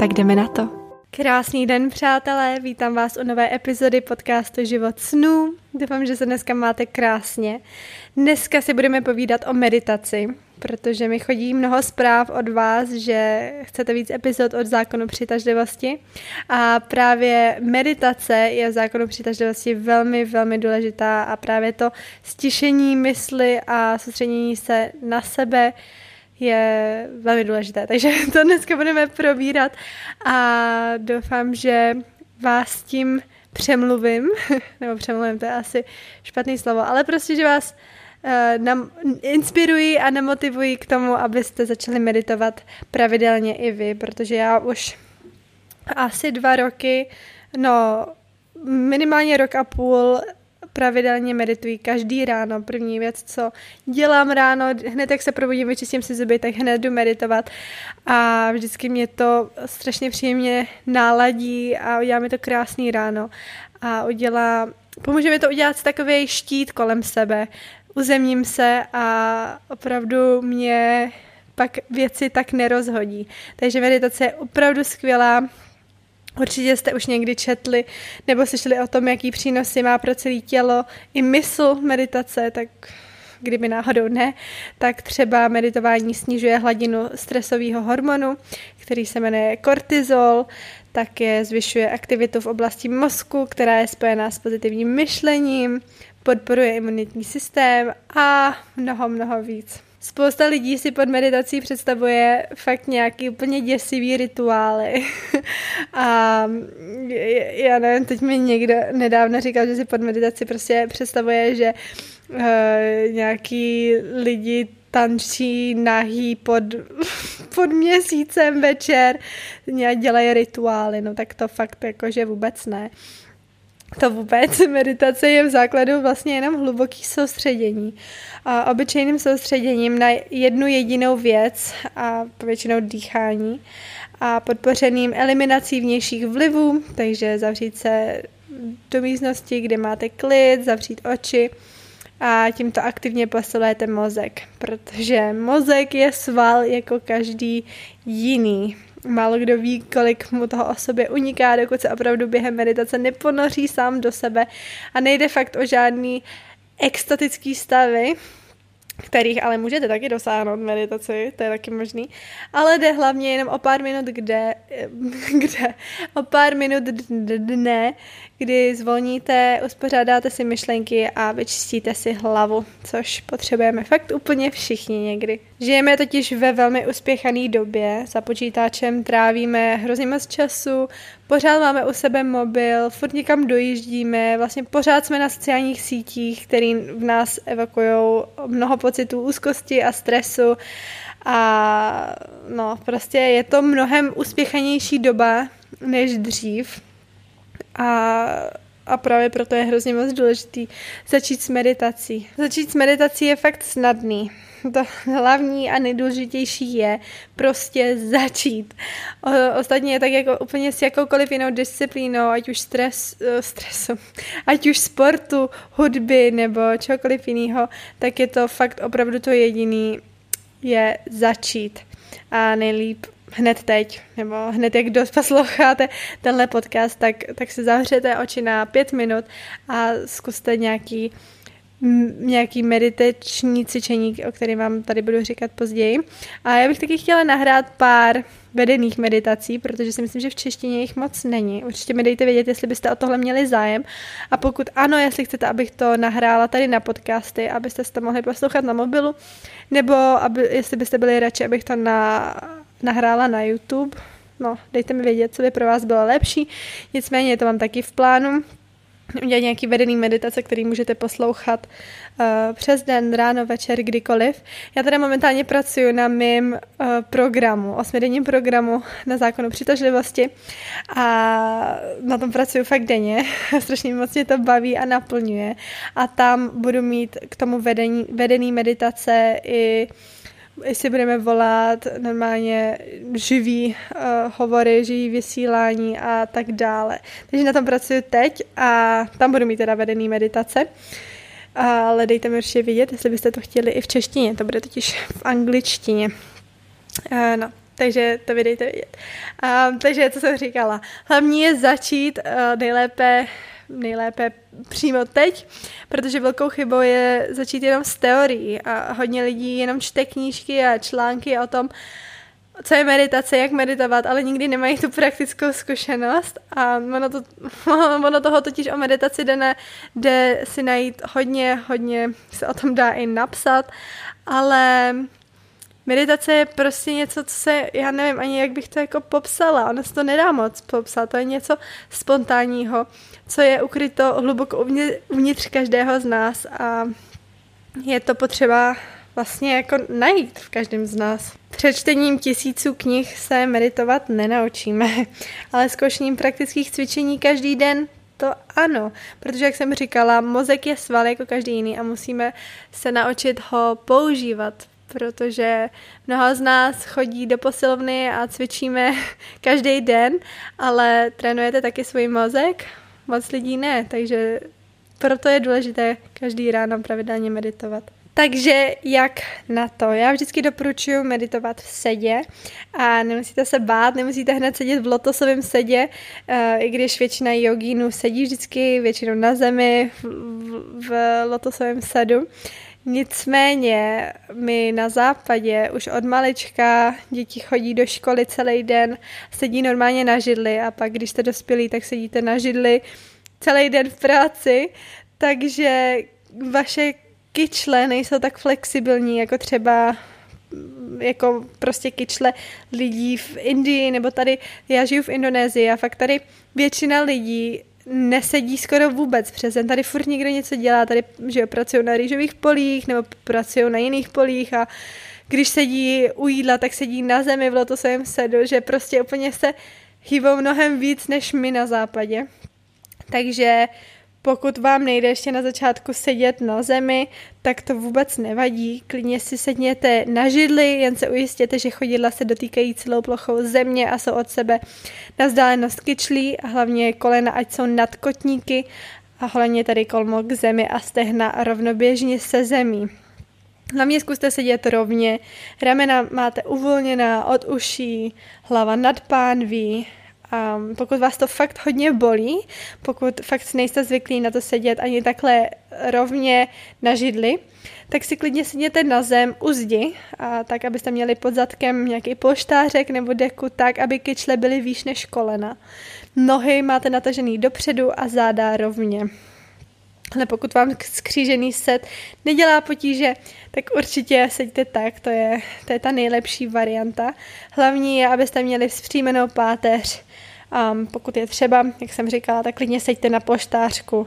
Tak jdeme na to. Krásný den, přátelé, vítám vás u nové epizody podcastu Život snů. Doufám, že se dneska máte krásně. Dneska si budeme povídat o meditaci, protože mi chodí mnoho zpráv od vás, že chcete víc epizod od zákonu přitažlivosti a právě meditace je v zákonu přitažlivosti velmi, velmi důležitá a právě to stišení mysli a soustředění se na sebe je velmi důležité. Takže to dneska budeme probírat a doufám, že vás tím přemluvím, nebo přemluvím, to je asi špatný slovo, ale prostě, že vás uh, nam, inspirují a nemotivují k tomu, abyste začali meditovat pravidelně i vy, protože já už asi dva roky, no minimálně rok a půl pravidelně medituji každý ráno. První věc, co dělám ráno, hned jak se probudím, vyčistím si zuby, tak hned jdu meditovat a vždycky mě to strašně příjemně náladí a udělá mi to krásný ráno a udělá, pomůže mi to udělat takový štít kolem sebe. Uzemním se a opravdu mě pak věci tak nerozhodí. Takže meditace je opravdu skvělá Určitě jste už někdy četli nebo slyšeli o tom, jaký přínosy má pro celé tělo i mysl meditace, tak kdyby náhodou ne, tak třeba meditování snižuje hladinu stresového hormonu, který se jmenuje kortizol, také zvyšuje aktivitu v oblasti mozku, která je spojená s pozitivním myšlením, podporuje imunitní systém a mnoho, mnoho víc. Spousta lidí si pod meditací představuje fakt nějaký úplně děsivý rituály. a já nevím, teď mi někdo nedávno říkal, že si pod meditací prostě představuje, že uh, nějaký lidi tančí nahý pod, pod měsícem večer, nějak dělají rituály, no tak to fakt jakože vůbec ne. To vůbec, meditace je v základu vlastně jenom hluboký soustředění. A obyčejným soustředěním na jednu jedinou věc a většinou dýchání a podpořeným eliminací vnějších vlivů, takže zavřít se do místnosti, kde máte klid, zavřít oči a tímto aktivně posilujete mozek, protože mozek je sval jako každý jiný. Málo kdo ví, kolik mu toho o sobě uniká, dokud se opravdu během meditace neponoří sám do sebe a nejde fakt o žádný extatický stavy, kterých ale můžete taky dosáhnout meditaci, to je taky možný, ale jde hlavně jenom o pár minut kde, kde o pár minut dne, kdy zvolníte, uspořádáte si myšlenky a vyčistíte si hlavu, což potřebujeme fakt úplně všichni někdy. Žijeme totiž ve velmi uspěchané době, za počítačem trávíme hrozně moc času, pořád máme u sebe mobil, furt někam dojíždíme, vlastně pořád jsme na sociálních sítích, který v nás evakují mnoho pocitů úzkosti a stresu a no, prostě je to mnohem uspěchanější doba než dřív a, a právě proto je hrozně moc důležitý začít s meditací. Začít s meditací je fakt snadný. To hlavní a nejdůležitější je prostě začít. O, ostatně je tak jako úplně s jakoukoliv jinou disciplínou, ať už stres, eh, stresu, ať už sportu, hudby nebo čokoliv jiného, tak je to fakt opravdu to jediný, je začít. A nejlíp hned teď, nebo hned jak dost posloucháte tenhle podcast, tak, tak si zavřete oči na pět minut a zkuste nějaký nějaký meditační cvičení, o kterém vám tady budu říkat později. A já bych taky chtěla nahrát pár vedených meditací, protože si myslím, že v češtině jich moc není. Určitě mi dejte vědět, jestli byste o tohle měli zájem. A pokud ano, jestli chcete, abych to nahrála tady na podcasty, abyste to mohli poslouchat na mobilu, nebo aby, jestli byste byli radši, abych to na nahrála na YouTube. No, dejte mi vědět, co by pro vás bylo lepší. Nicméně to mám taky v plánu. Udělat nějaký vedený meditace, který můžete poslouchat uh, přes den, ráno, večer, kdykoliv. Já teda momentálně pracuji na mém uh, programu, osmidenním programu na zákonu přitažlivosti a na tom pracuji fakt denně. Strašně moc mě to baví a naplňuje. A tam budu mít k tomu vedení, vedený meditace i jestli budeme volat normálně živý uh, hovory, živý vysílání a tak dále. Takže na tom pracuji teď a tam budu mít teda vedený meditace. Ale dejte mi určitě vidět, jestli byste to chtěli i v češtině, to bude totiž v angličtině. Uh, no, takže to vydejte vidět. Um, takže, co jsem říkala, hlavní je začít uh, nejlépe nejlépe přímo teď, protože velkou chybou je začít jenom s teorií a hodně lidí jenom čte knížky a články o tom, co je meditace, jak meditovat, ale nikdy nemají tu praktickou zkušenost a ono, to, ono toho totiž o meditaci jde, ne, jde si najít hodně, hodně se o tom dá i napsat, ale Meditace je prostě něco, co se, já nevím ani, jak bych to jako popsala, ono se to nedá moc popsat, to je něco spontánního, co je ukryto hluboko uvnitř každého z nás a je to potřeba vlastně jako najít v každém z nás. Přečtením tisíců knih se meditovat nenaučíme, ale zkoušením praktických cvičení každý den to ano, protože jak jsem říkala, mozek je sval jako každý jiný a musíme se naučit ho používat protože mnoho z nás chodí do posilovny a cvičíme každý den, ale trénujete taky svůj mozek, moc lidí ne, takže proto je důležité každý ráno pravidelně meditovat. Takže jak na to? Já vždycky doporučuji meditovat v sedě a nemusíte se bát, nemusíte hned sedět v lotosovém sedě, eh, i když většina jogínů sedí vždycky většinou na zemi v, v, v lotosovém sedu. Nicméně my na západě už od malička děti chodí do školy celý den, sedí normálně na židli a pak, když jste dospělí, tak sedíte na židli celý den v práci, takže vaše kyčle nejsou tak flexibilní jako třeba jako prostě kyčle lidí v Indii nebo tady, já žiju v Indonésii a fakt tady většina lidí nesedí skoro vůbec přes den. Tady furt někdo něco dělá, tady že pracují na rýžových polích nebo pracují na jiných polích a když sedí u jídla, tak sedí na zemi v lotosovém sedu, že prostě úplně se hýbou mnohem víc než my na západě. Takže pokud vám nejde ještě na začátku sedět na zemi, tak to vůbec nevadí. Klidně si sedněte na židli, jen se ujistěte, že chodidla se dotýkají celou plochou země a jsou od sebe na vzdálenost kyčlí a hlavně kolena, ať jsou nad kotníky a hlavně tady kolmo k zemi a stehna rovnoběžně se zemí. Hlavně zkuste sedět rovně, ramena máte uvolněná od uší, hlava nad pánví, a pokud vás to fakt hodně bolí, pokud fakt nejste zvyklí na to sedět ani takhle rovně na židli, tak si klidně sedněte na zem u zdi, a tak, abyste měli pod zadkem nějaký polštářek nebo deku, tak, aby kyčle byly výš než kolena. Nohy máte natažený dopředu a záda rovně. Ale pokud vám skřížený set nedělá potíže, tak určitě seďte tak, to je, to je ta nejlepší varianta. Hlavní je, abyste měli vzpřímenou páteř. Um, pokud je třeba, jak jsem říkala, tak klidně seďte na poštářku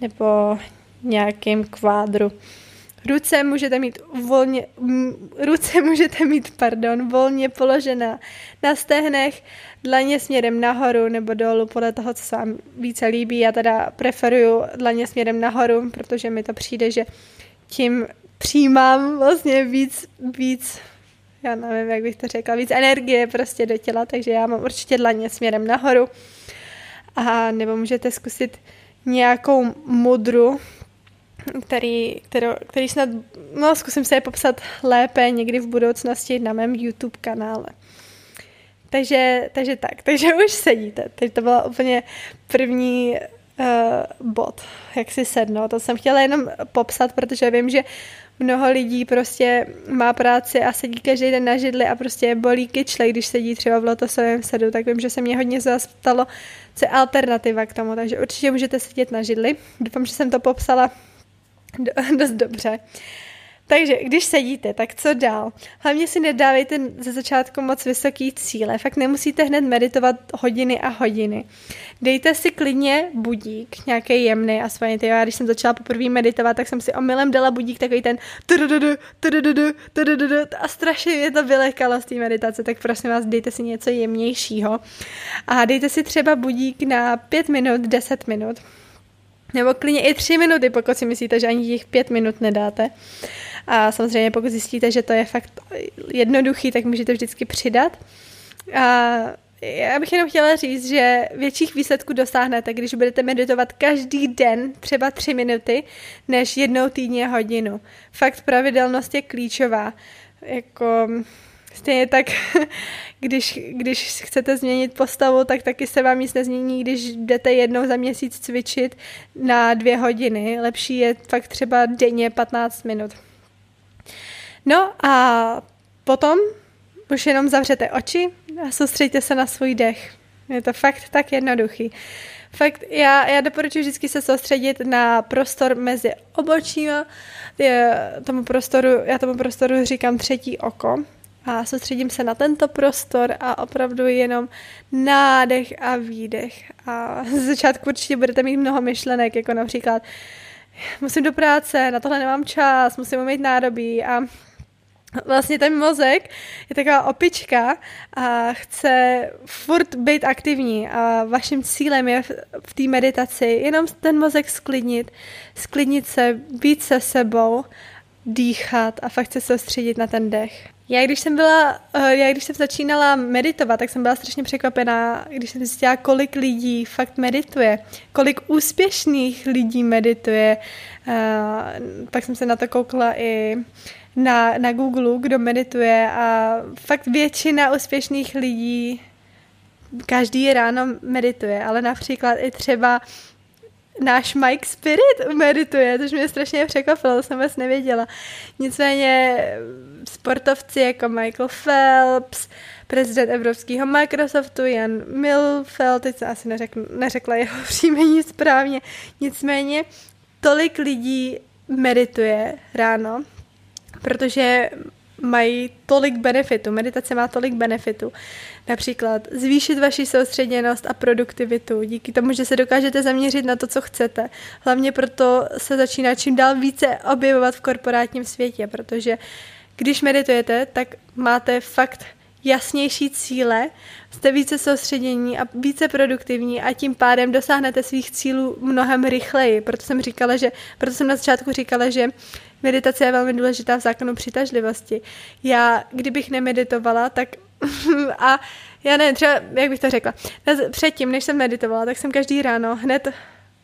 nebo nějakým kvádru. Ruce můžete mít volně, ruce můžete mít, pardon, volně položená na stehnech, dlaně směrem nahoru nebo dolů, podle toho, co se vám více líbí. Já teda preferuju dlaně směrem nahoru, protože mi to přijde, že tím přijímám vlastně víc, víc já nevím, jak bych to řekla, víc energie prostě do těla, takže já mám určitě dlaně směrem nahoru. A nebo můžete zkusit nějakou mudru, který, kterou, který snad, no zkusím se je popsat lépe někdy v budoucnosti na mém YouTube kanále. Takže, takže tak, takže už sedíte. Takže to byla úplně první uh, bod, jak si sednout. To jsem chtěla jenom popsat, protože vím, že mnoho lidí prostě má práci a sedí každý den na židli a prostě bolí kyčle, když sedí třeba v lotosovém sedu, tak vím, že se mě hodně zastalo, co je alternativa k tomu, takže určitě můžete sedět na židli. Doufám, že jsem to popsala dost dobře. Takže když sedíte, tak co dál? Hlavně si nedávejte ze začátku moc vysoký cíle, fakt nemusíte hned meditovat hodiny a hodiny. Dejte si klidně budík, nějaký jemný a svojně. Já když jsem začala poprvé meditovat, tak jsem si omylem dala budík takový ten a strašně mě to vylekalo z té meditace, tak prosím vás, dejte si něco jemnějšího a dejte si třeba budík na 5 minut, 10 minut. Nebo klidně i tři minuty, pokud si myslíte, že ani těch pět minut nedáte. A samozřejmě pokud zjistíte, že to je fakt jednoduchý, tak můžete vždycky přidat. A já bych jenom chtěla říct, že větších výsledků dosáhnete, když budete meditovat každý den třeba tři minuty, než jednou týdně hodinu. Fakt pravidelnost je klíčová. Jako Stejně tak, když, když chcete změnit postavu, tak taky se vám nic nezmění, když jdete jednou za měsíc cvičit na dvě hodiny. Lepší je fakt třeba denně 15 minut. No a potom už jenom zavřete oči a soustředíte se na svůj dech. Je to fakt tak jednoduchý. Fakt, já, já doporučuji vždycky se soustředit na prostor mezi obočíma. Je, tomu prostoru, já tomu prostoru říkám třetí oko, a soustředím se na tento prostor a opravdu jenom nádech a výdech. A z začátku určitě budete mít mnoho myšlenek, jako například musím do práce, na tohle nemám čas, musím umýt nádobí a vlastně ten mozek je taková opička a chce furt být aktivní a vaším cílem je v té meditaci jenom ten mozek sklidnit, sklidnit se, být se sebou, dýchat a fakt se soustředit na ten dech. Já když jsem byla, eh, já když jsem začínala meditovat, tak jsem byla strašně překvapená, když jsem zjistila, kolik lidí fakt medituje, kolik úspěšných lidí medituje. Eh, pak jsem se na to koukla i na, na Google, kdo medituje a fakt většina úspěšných lidí každý ráno medituje, ale například i třeba náš Mike Spirit medituje, což mě strašně překvapilo, to jsem vůbec nevěděla. Nicméně sportovci jako Michael Phelps, prezident evropského Microsoftu Jan Milfeld, teď se asi neřekl, neřekla jeho příjmení správně, nicméně tolik lidí medituje ráno, protože mají tolik benefitu, meditace má tolik benefitu. Například zvýšit vaši soustředěnost a produktivitu díky tomu, že se dokážete zaměřit na to, co chcete. Hlavně proto se začíná čím dál více objevovat v korporátním světě, protože když meditujete, tak máte fakt jasnější cíle, jste více soustředění a více produktivní a tím pádem dosáhnete svých cílů mnohem rychleji. Proto jsem říkala, že, proto jsem na začátku říkala, že meditace je velmi důležitá v zákonu přitažlivosti. Já, kdybych nemeditovala, tak a já nevím, třeba, jak bych to řekla, předtím, než jsem meditovala, tak jsem každý ráno hned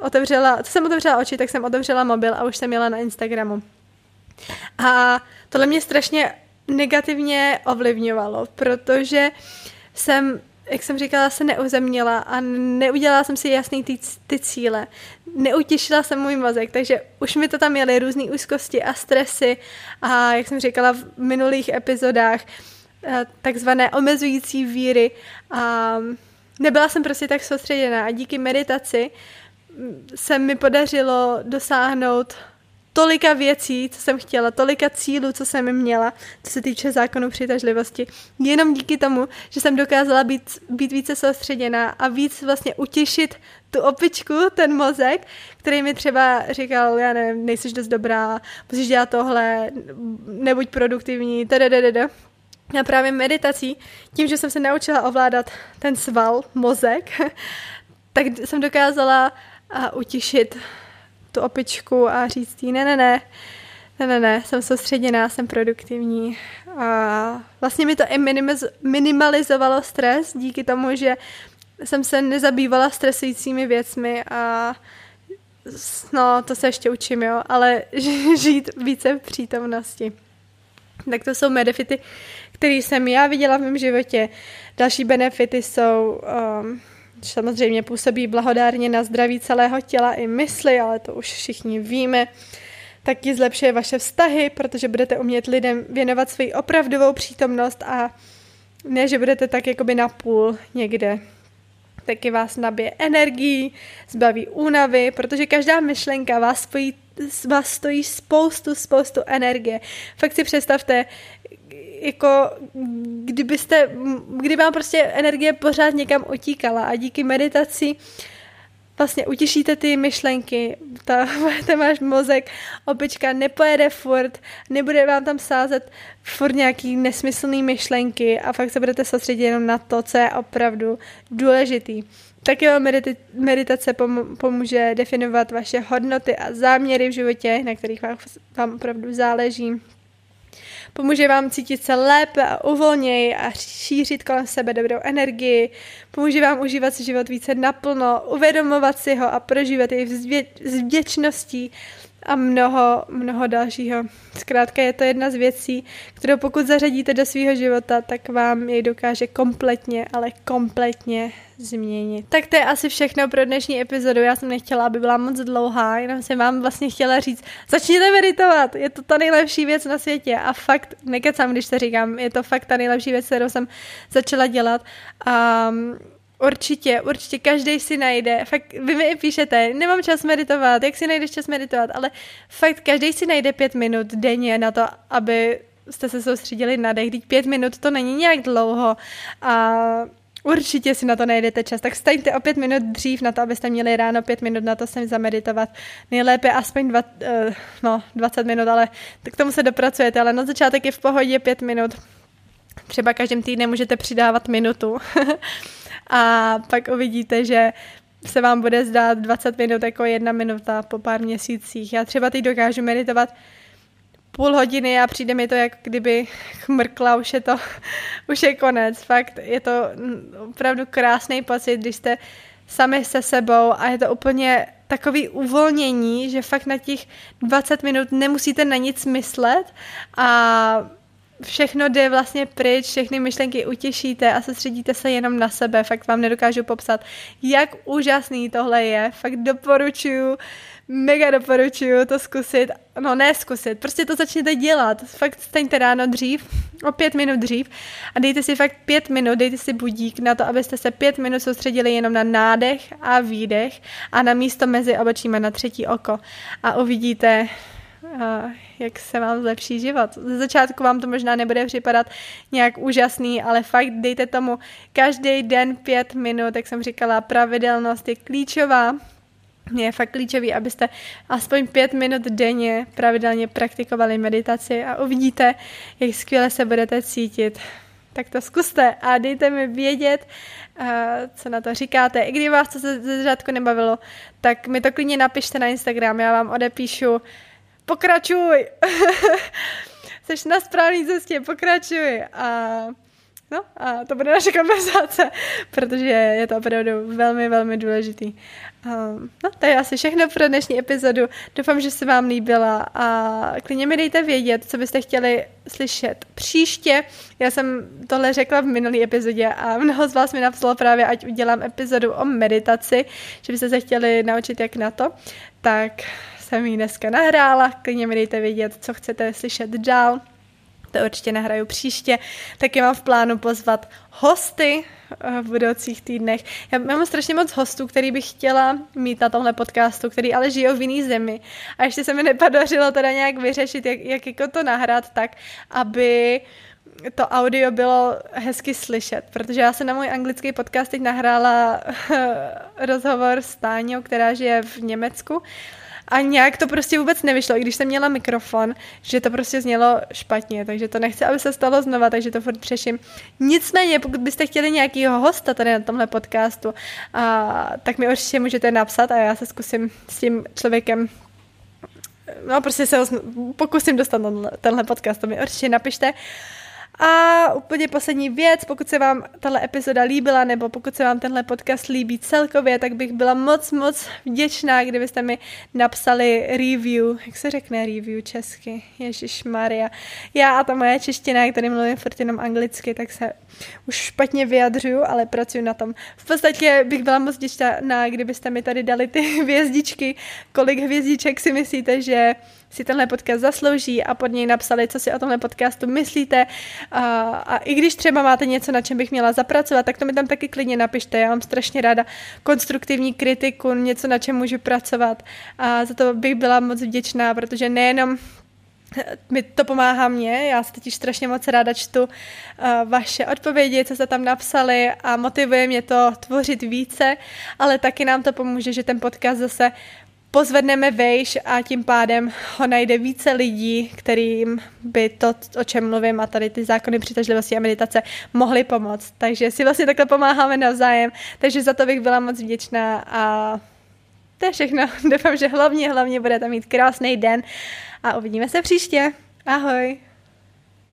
otevřela, co jsem otevřela oči, tak jsem otevřela mobil a už jsem jela na Instagramu. A tohle mě strašně negativně ovlivňovalo, protože jsem, jak jsem říkala, se neuzemnila a neudělala jsem si jasný ty, ty cíle. Neutěšila jsem můj mozek, takže už mi to tam jeli různé úzkosti a stresy a jak jsem říkala v minulých epizodách, eh, takzvané omezující víry a nebyla jsem prostě tak soustředěná a díky meditaci se mi podařilo dosáhnout tolika věcí, co jsem chtěla, tolika cílů, co jsem měla, co se týče zákonu přitažlivosti. Jenom díky tomu, že jsem dokázala být, být více soustředěná a víc vlastně utěšit tu opičku, ten mozek, který mi třeba říkal, já nevím, nejsiš dost dobrá, musíš dělat tohle, nebuď produktivní, tadadadada. A právě meditací, tím, že jsem se naučila ovládat ten sval, mozek, tak jsem dokázala utěšit tu opičku a říct jí, ne, ne, ne, ne, ne, ne, jsem soustředěná, jsem produktivní. A vlastně mi to i minimalizovalo stres díky tomu, že jsem se nezabývala stresujícími věcmi a no, to se ještě učím, jo, ale žít více v přítomnosti. Tak to jsou benefity, které jsem já viděla v mém životě. Další benefity jsou um, samozřejmě působí blahodárně na zdraví celého těla i mysli, ale to už všichni víme. Taky zlepšuje vaše vztahy, protože budete umět lidem věnovat svoji opravdovou přítomnost a ne, že budete tak jakoby napůl někde. taky vás nabije energii, zbaví únavy, protože každá myšlenka vás, spojí, vás stojí spoustu, spoustu energie. Fakt si představte, jako kdybyste, kdyby vám prostě energie pořád někam utíkala a díky meditaci vlastně utěšíte ty myšlenky, ta, ten váš mozek, opička nepojede furt, nebude vám tam sázet furt nějaký nesmyslný myšlenky a fakt se budete soustředit jenom na to, co je opravdu důležitý. Taky vám meditace pomůže definovat vaše hodnoty a záměry v životě, na kterých vám, vám opravdu záleží. Pomůže vám cítit se lépe a uvolněji a šířit kolem sebe dobrou energii. Pomůže vám užívat si život více naplno, uvědomovat si ho a prožívat jej s vděčností a mnoho, mnoho dalšího. Zkrátka je to jedna z věcí, kterou pokud zařadíte do svého života, tak vám jej dokáže kompletně, ale kompletně změnit. Tak to je asi všechno pro dnešní epizodu. Já jsem nechtěla, aby byla moc dlouhá, jenom jsem vám vlastně chtěla říct, začněte meditovat, je to ta nejlepší věc na světě a fakt, nekecám, když to říkám, je to fakt ta nejlepší věc, kterou jsem začala dělat. Um, Určitě, určitě, každý si najde, fakt, vy mi i píšete, nemám čas meditovat, jak si najdeš čas meditovat, ale fakt každý si najde pět minut denně na to, aby jste se soustředili na dech, pět minut to není nějak dlouho a určitě si na to najdete čas, tak staňte o pět minut dřív na to, abyste měli ráno pět minut na to sem zameditovat. Nejlépe aspoň dva, uh, no, 20 minut, ale k tomu se dopracujete, ale na začátek je v pohodě pět minut. Třeba každým týdnem můžete přidávat minutu. a pak uvidíte, že se vám bude zdát 20 minut jako jedna minuta po pár měsících. Já třeba teď dokážu meditovat půl hodiny a přijde mi to, jak kdyby chmrkla, už je to, už je konec. Fakt je to opravdu krásný pocit, když jste sami se sebou a je to úplně takový uvolnění, že fakt na těch 20 minut nemusíte na nic myslet a všechno jde vlastně pryč, všechny myšlenky utěšíte a soustředíte se jenom na sebe. Fakt vám nedokážu popsat, jak úžasný tohle je. Fakt doporučuju, mega doporučuju to zkusit. No ne zkusit, prostě to začněte dělat. Fakt staňte ráno dřív, o pět minut dřív a dejte si fakt pět minut, dejte si budík na to, abyste se pět minut soustředili jenom na nádech a výdech a na místo mezi obočíma na třetí oko. A uvidíte, jak se vám zlepší život. Ze začátku vám to možná nebude připadat nějak úžasný, ale fakt dejte tomu každý den pět minut, jak jsem říkala, pravidelnost je klíčová. Je fakt klíčový, abyste aspoň pět minut denně pravidelně praktikovali meditaci a uvidíte, jak skvěle se budete cítit. Tak to zkuste a dejte mi vědět, co na to říkáte. I kdyby vás to ze začátku nebavilo, tak mi to klidně napište na Instagram, já vám odepíšu pokračuj. Jsi na správné cestě, pokračuj. A No a to bude naše konverzace, protože je to opravdu velmi, velmi důležitý. Um, no, to je asi všechno pro dnešní epizodu. Doufám, že se vám líbila a klidně mi dejte vědět, co byste chtěli slyšet příště. Já jsem tohle řekla v minulý epizodě a mnoho z vás mi napsalo právě, ať udělám epizodu o meditaci, že byste se chtěli naučit jak na to. Tak jsem ji dneska nahrála, klidně mi dejte vědět, co chcete slyšet dál. To určitě nahraju příště. Taky mám v plánu pozvat hosty eh, v budoucích týdnech. Já mám strašně moc hostů, který bych chtěla mít na tomhle podcastu, který ale žijou v jiný zemi. A ještě se mi nepodařilo teda nějak vyřešit, jak, jak jako to nahrát tak, aby to audio bylo hezky slyšet, protože já jsem na můj anglický podcast teď nahrála rozhovor s Táňou, která žije v Německu a nějak to prostě vůbec nevyšlo, i když jsem měla mikrofon, že to prostě znělo špatně, takže to nechci, aby se stalo znova, takže to furt přeším. Nicméně, pokud byste chtěli nějakýho hosta tady na tomhle podcastu, a, tak mi určitě můžete napsat a já se zkusím s tím člověkem no prostě se pokusím dostat na tenhle podcast, to mi určitě napište. A úplně poslední věc, pokud se vám tahle epizoda líbila, nebo pokud se vám tenhle podcast líbí celkově, tak bych byla moc, moc vděčná, kdybyste mi napsali review. Jak se řekne review česky? Ježíš Maria. Já a ta moje čeština, jak tady mluvím furt jenom anglicky, tak se už špatně vyjadřuju, ale pracuji na tom. V podstatě bych byla moc vděčná, kdybyste mi tady dali ty hvězdičky. Kolik hvězdiček si myslíte, že si tenhle podcast zaslouží a pod něj napsali, co si o tomhle podcastu myslíte. A, a i když třeba máte něco, na čem bych měla zapracovat, tak to mi tam taky klidně napište. Já mám strašně ráda konstruktivní kritiku, něco, na čem můžu pracovat. A za to bych byla moc vděčná, protože nejenom mi to pomáhá mě, já se teď strašně moc ráda čtu uh, vaše odpovědi, co jste tam napsali a motivuje mě to tvořit více, ale taky nám to pomůže, že ten podcast zase pozvedneme vejš a tím pádem ho najde více lidí, kterým by to, o čem mluvím a tady ty zákony přitažlivosti a meditace mohly pomoct. Takže si vlastně takhle pomáháme navzájem, takže za to bych byla moc vděčná a to je všechno. Doufám, že hlavně, hlavně budete mít krásný den a uvidíme se příště. Ahoj!